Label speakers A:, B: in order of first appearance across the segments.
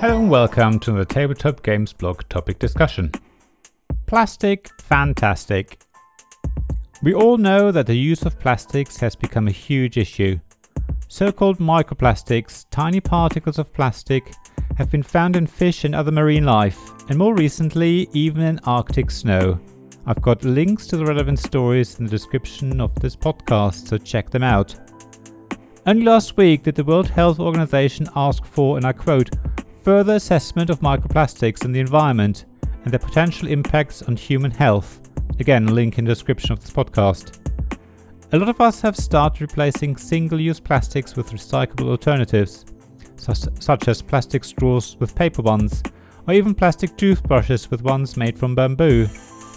A: Hello and welcome to the Tabletop Games blog topic discussion. Plastic, fantastic. We all know that the use of plastics has become a huge issue. So called microplastics, tiny particles of plastic, have been found in fish and other marine life, and more recently, even in Arctic snow. I've got links to the relevant stories in the description of this podcast, so check them out. Only last week did the World Health Organization ask for, and I quote, further assessment of microplastics in the environment and their potential impacts on human health. Again, link in the description of this podcast. A lot of us have started replacing single use plastics with recyclable alternatives, such as plastic straws with paper ones, or even plastic toothbrushes with ones made from bamboo.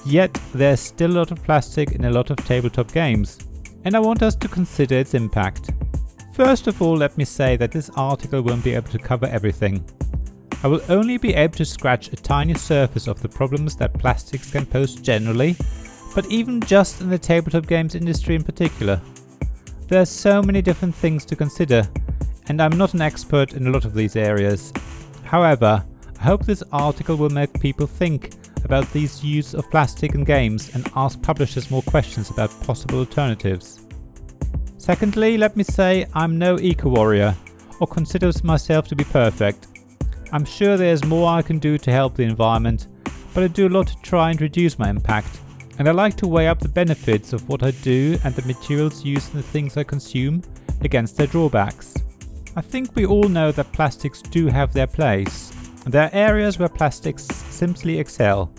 A: Yet, there's still a lot of plastic in a lot of tabletop games, and I want us to consider its impact. First of all, let me say that this article won't be able to cover everything. I will only be able to scratch a tiny surface of the problems that plastics can pose generally, but even just in the tabletop games industry in particular. There are so many different things to consider, and I'm not an expert in a lot of these areas. However, I hope this article will make people think about these use of plastic in games and ask publishers more questions about possible alternatives. Secondly, let me say I'm no eco warrior or consider myself to be perfect. I'm sure there's more I can do to help the environment, but I do a lot to try and reduce my impact. And I like to weigh up the benefits of what I do and the materials used in the things I consume against their drawbacks. I think we all know that plastics do have their place. And there are areas where plastics simply excel.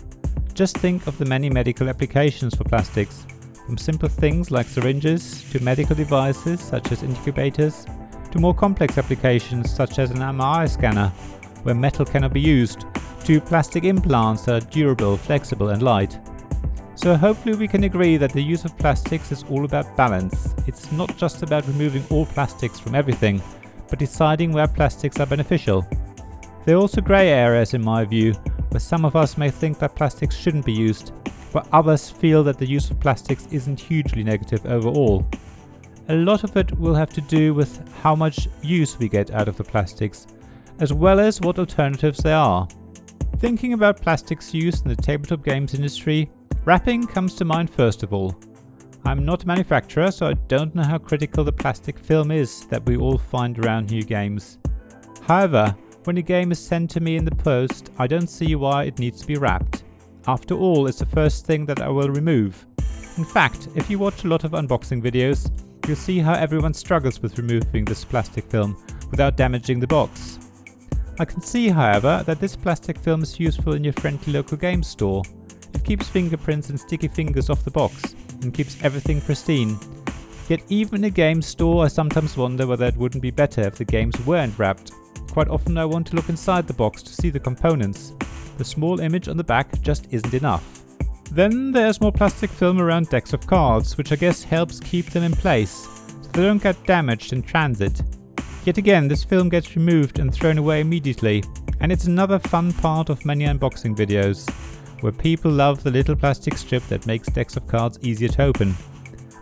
A: Just think of the many medical applications for plastics, from simple things like syringes to medical devices such as incubators to more complex applications such as an MRI scanner where metal cannot be used, to plastic implants that are durable, flexible, and light. So, hopefully, we can agree that the use of plastics is all about balance. It's not just about removing all plastics from everything, but deciding where plastics are beneficial. There are also grey areas, in my view, where some of us may think that plastics shouldn't be used, but others feel that the use of plastics isn't hugely negative overall. A lot of it will have to do with how much use we get out of the plastics as well as what alternatives there are. Thinking about plastics used in the tabletop games industry, wrapping comes to mind first of all. I'm not a manufacturer, so I don't know how critical the plastic film is that we all find around new games. However, when a game is sent to me in the post, I don't see why it needs to be wrapped. After all, it's the first thing that I will remove. In fact, if you watch a lot of unboxing videos, you'll see how everyone struggles with removing this plastic film without damaging the box. I can see, however, that this plastic film is useful in your friendly local game store. It keeps fingerprints and sticky fingers off the box and keeps everything pristine. Yet even in a game store I sometimes wonder whether it wouldn't be better if the games weren't wrapped. Quite often I want to look inside the box to see the components. The small image on the back just isn't enough. Then there's more plastic film around decks of cards, which I guess helps keep them in place, so they don't get damaged in transit. Yet again, this film gets removed and thrown away immediately, and it's another fun part of many unboxing videos, where people love the little plastic strip that makes decks of cards easier to open.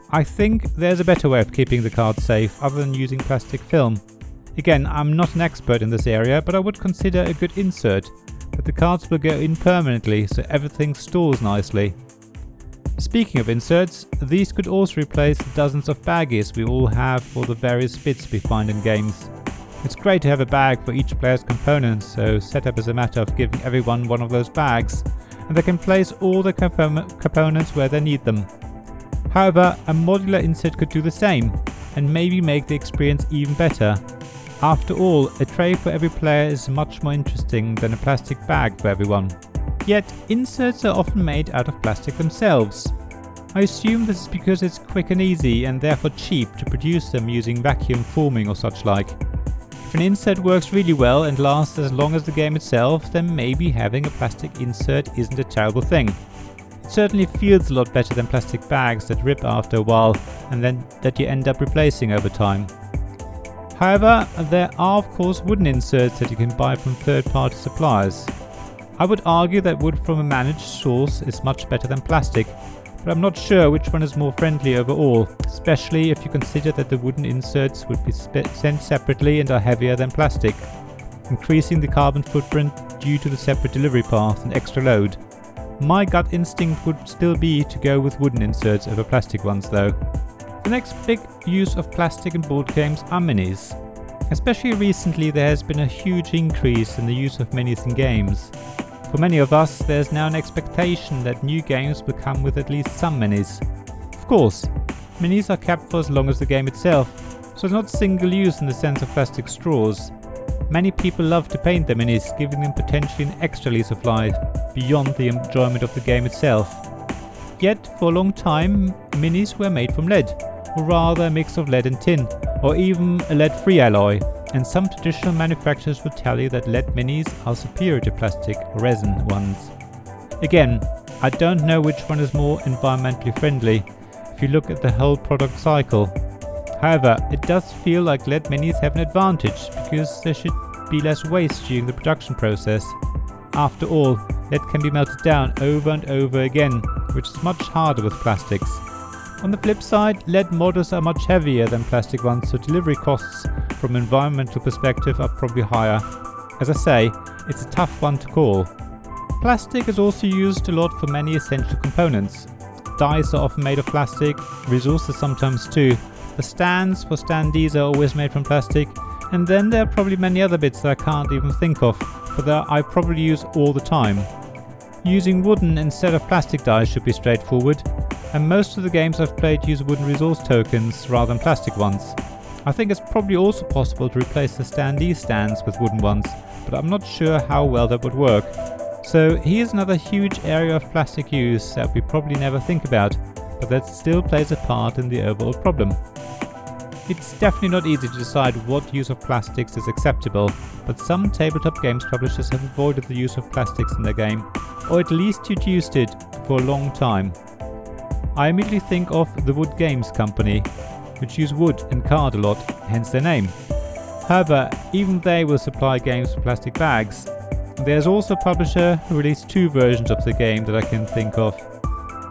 A: I think there's a better way of keeping the cards safe other than using plastic film. Again, I'm not an expert in this area, but I would consider a good insert that the cards will go in permanently so everything stores nicely. Speaking of inserts, these could also replace the dozens of baggies we all have for the various bits we find in games. It's great to have a bag for each player's components, so setup is a matter of giving everyone one of those bags, and they can place all the components where they need them. However, a modular insert could do the same, and maybe make the experience even better. After all, a tray for every player is much more interesting than a plastic bag for everyone. Yet, inserts are often made out of plastic themselves. I assume this is because it's quick and easy and therefore cheap to produce them using vacuum forming or such like. If an insert works really well and lasts as long as the game itself, then maybe having a plastic insert isn't a terrible thing. It certainly feels a lot better than plastic bags that rip after a while and then that you end up replacing over time. However, there are of course wooden inserts that you can buy from third party suppliers. I would argue that wood from a managed source is much better than plastic, but I'm not sure which one is more friendly overall, especially if you consider that the wooden inserts would be sent separately and are heavier than plastic. increasing the carbon footprint due to the separate delivery path and extra load. My gut instinct would still be to go with wooden inserts over plastic ones though. The next big use of plastic in board games are minis. Especially recently, there has been a huge increase in the use of minis in games. For many of us, there's now an expectation that new games will come with at least some minis. Of course, minis are kept for as long as the game itself, so it's not single use in the sense of plastic straws. Many people love to paint their minis, giving them potentially an extra lease of life beyond the enjoyment of the game itself. Yet, for a long time, minis were made from lead, or rather a mix of lead and tin, or even a lead free alloy, and some traditional manufacturers will tell you that lead minis are superior to plastic or resin ones. Again, I don't know which one is more environmentally friendly if you look at the whole product cycle. However, it does feel like lead minis have an advantage because there should be less waste during the production process. After all, lead can be melted down over and over again, which is much harder with plastics. On the flip side, lead models are much heavier than plastic ones, so delivery costs from an environmental perspective are probably higher. As I say, it's a tough one to call. Plastic is also used a lot for many essential components. Dies are often made of plastic, resources sometimes too. The stands for standees are always made from plastic, and then there are probably many other bits that I can't even think of, but that I probably use all the time. Using wooden instead of plastic dies should be straightforward, and most of the games I've played use wooden resource tokens rather than plastic ones. I think it's probably also possible to replace the standee stands with wooden ones, but I'm not sure how well that would work. So here's another huge area of plastic use that we probably never think about, but that still plays a part in the overall problem. It's definitely not easy to decide what use of plastics is acceptable, but some tabletop games publishers have avoided the use of plastics in their game, or at least reduced it for a long time. I immediately think of the Wood Games Company, which use wood and card a lot, hence their name. However, even they will supply games with plastic bags. There's also a publisher who released two versions of the game that I can think of.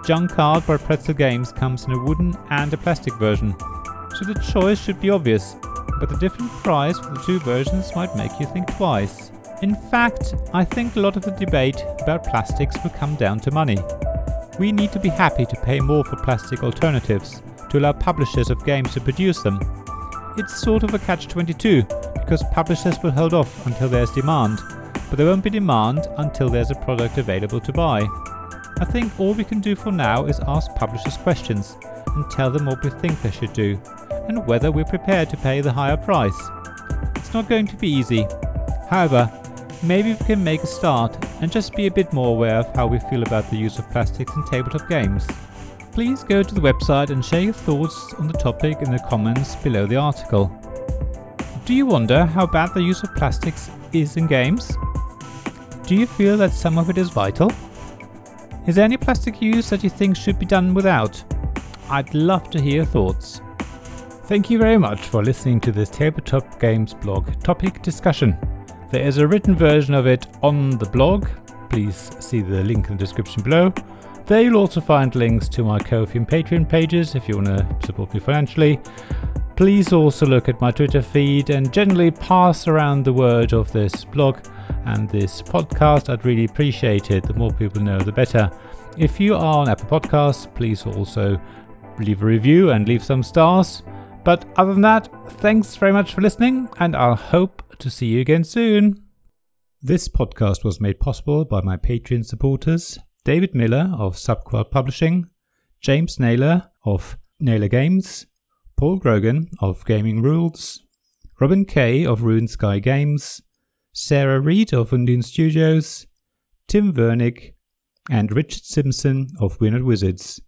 A: Junk Art by Pretzel Games comes in a wooden and a plastic version, so the choice should be obvious, but the different price for the two versions might make you think twice. In fact, I think a lot of the debate about plastics will come down to money. We need to be happy to pay more for plastic alternatives to allow publishers of games to produce them. It's sort of a catch 22 because publishers will hold off until there's demand, but there won't be demand until there's a product available to buy. I think all we can do for now is ask publishers questions and tell them what we think they should do and whether we're prepared to pay the higher price. It's not going to be easy. However, maybe we can make a start and just be a bit more aware of how we feel about the use of plastics in tabletop games. Please go to the website and share your thoughts on the topic in the comments below the article. Do you wonder how bad the use of plastics is in games? Do you feel that some of it is vital? Is there any plastic use that you think should be done without? I'd love to hear your thoughts. Thank you very much for listening to this Tabletop Games blog topic discussion. There is a written version of it on the blog. Please see the link in the description below. There you'll also find links to my Ko-fi and Patreon pages if you want to support me financially. Please also look at my Twitter feed and generally pass around the word of this blog and this podcast. I'd really appreciate it. The more people know, the better. If you are on Apple Podcasts, please also leave a review and leave some stars. But other than that, thanks very much for listening, and I'll hope to see you again soon. This podcast was made possible by my Patreon supporters David Miller of Subquad Publishing, James Naylor of Naylor Games, Paul Grogan of Gaming Rules, Robin Kay of Ruined Sky Games, Sarah Reed of Undine Studios, Tim Vernick, and Richard Simpson of Weird Wizards.